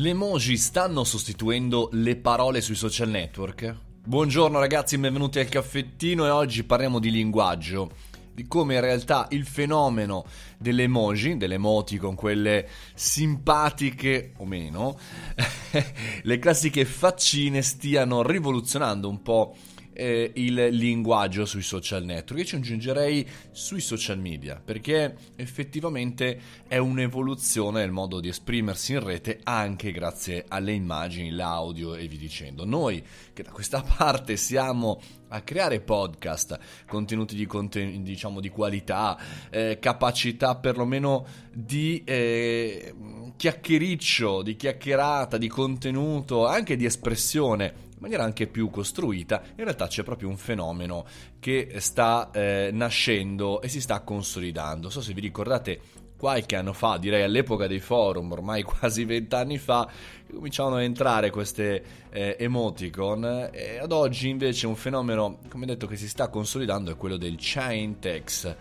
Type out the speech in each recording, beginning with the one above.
Le emoji stanno sostituendo le parole sui social network? Buongiorno ragazzi, benvenuti al caffettino e oggi parliamo di linguaggio, di come in realtà il fenomeno delle emoji, delle emoticon, quelle simpatiche o meno, le classiche faccine stiano rivoluzionando un po' eh, il linguaggio sui social network. Io ci aggiungerei sui social media, perché effettivamente è un'evoluzione del modo di esprimersi in rete anche grazie alle immagini, l'audio e vi dicendo. Noi che da questa parte siamo a creare podcast, contenuti di, conten- diciamo, di qualità, eh, capacità perlomeno di eh, chiacchiericcio, di chiacchierata, di contenuto, anche di espressione in maniera anche più costruita, in realtà c'è proprio un fenomeno che sta eh, nascendo e si sta consolidando. Non so se vi ricordate qualche anno fa, direi all'epoca dei forum, ormai quasi vent'anni fa, cominciavano a entrare queste eh, emoticon e ad oggi invece un fenomeno, come detto, che si sta consolidando è quello del chain text.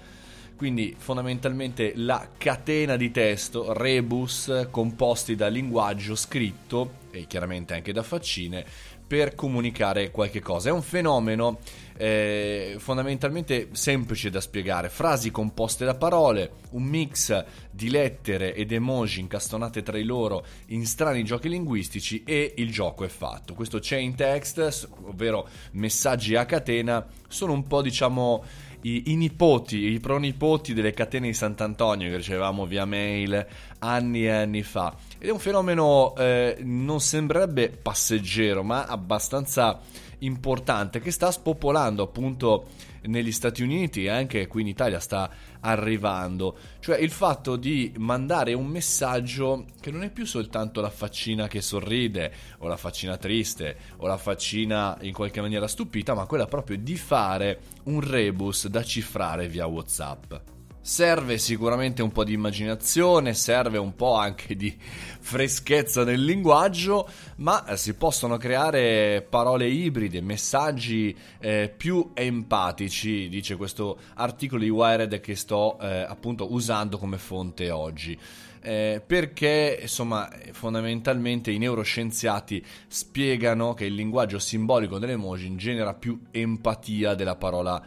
Quindi fondamentalmente la catena di testo, rebus composti da linguaggio scritto e chiaramente anche da faccine per comunicare qualche cosa. È un fenomeno eh, fondamentalmente semplice da spiegare, frasi composte da parole, un mix di lettere ed emoji incastonate tra loro in strani giochi linguistici e il gioco è fatto. Questo chain text, ovvero messaggi a catena, sono un po' diciamo i, i, nipoti, i pronipoti delle catene di Sant'Antonio che ricevevamo via mail anni e anni fa. Ed è un fenomeno eh, non sembrerebbe passeggero, ma abbastanza importante che sta spopolando appunto negli Stati Uniti e anche qui in Italia sta arrivando, cioè il fatto di mandare un messaggio che non è più soltanto la faccina che sorride o la faccina triste o la faccina in qualche maniera stupita, ma quella proprio di fare un rebus da cifrare via WhatsApp. Serve sicuramente un po' di immaginazione, serve un po' anche di freschezza nel linguaggio, ma eh, si possono creare parole ibride, messaggi eh, più empatici, dice questo articolo di Wired che sto eh, appunto usando come fonte oggi. Eh, perché insomma fondamentalmente i neuroscienziati spiegano che il linguaggio simbolico delle emoji genera più empatia della parola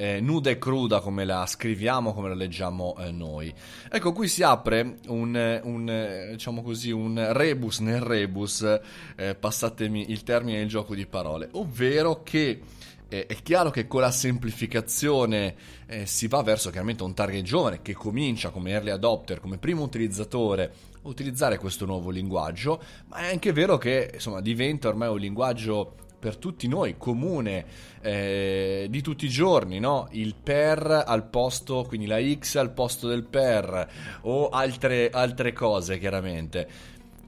eh, nuda e cruda come la scriviamo, come la leggiamo eh, noi. Ecco, qui si apre un, un, diciamo così, un rebus nel rebus, eh, passatemi il termine il gioco di parole, ovvero che eh, è chiaro che con la semplificazione eh, si va verso chiaramente un target giovane che comincia come early adopter, come primo utilizzatore a utilizzare questo nuovo linguaggio, ma è anche vero che insomma diventa ormai un linguaggio per tutti noi, comune, eh, di tutti i giorni, no? Il per al posto, quindi la X al posto del per, o altre, altre cose, chiaramente.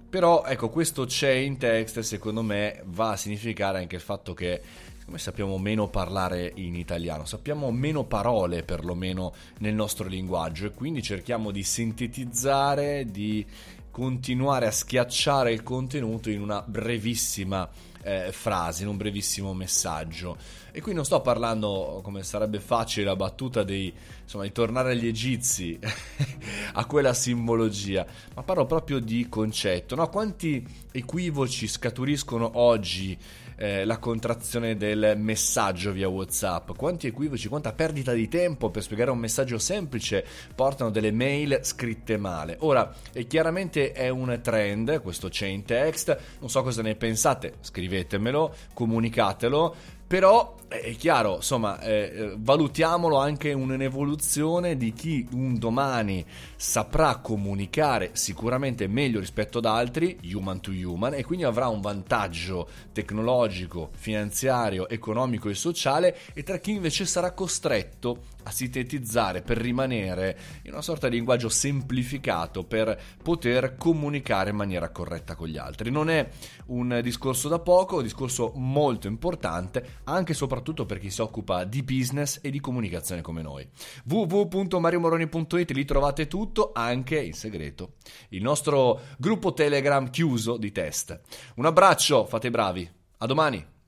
Però, ecco, questo chain text, secondo me, va a significare anche il fatto che come sappiamo meno parlare in italiano, sappiamo meno parole perlomeno nel nostro linguaggio e quindi cerchiamo di sintetizzare, di continuare a schiacciare il contenuto in una brevissima eh, frase, in un brevissimo messaggio. E qui non sto parlando, come sarebbe facile, la battuta dei, insomma, di tornare agli egizi, a quella simbologia, ma parlo proprio di concetto. No? Quanti equivoci scaturiscono oggi eh, la contrazione del messaggio via WhatsApp? Quanti equivoci, quanta perdita di tempo per spiegare un messaggio semplice portano delle mail scritte male? Ora, chiaramente è un trend questo chain text, non so cosa ne pensate, scrivetemelo, comunicatelo però è chiaro, insomma, eh, eh, valutiamolo anche un'evoluzione di chi un domani saprà comunicare sicuramente meglio rispetto ad altri, human to human, e quindi avrà un vantaggio tecnologico, finanziario, economico e sociale, e tra chi invece sarà costretto a sintetizzare per rimanere in una sorta di linguaggio semplificato per poter comunicare in maniera corretta con gli altri. Non è un discorso da poco, è un discorso molto importante, anche e soprattutto per chi si occupa di business e di comunicazione come noi. www.mariomoroni.it lì trovate tutto, anche in segreto. Il nostro gruppo Telegram chiuso di test. Un abbraccio, fate i bravi. A domani.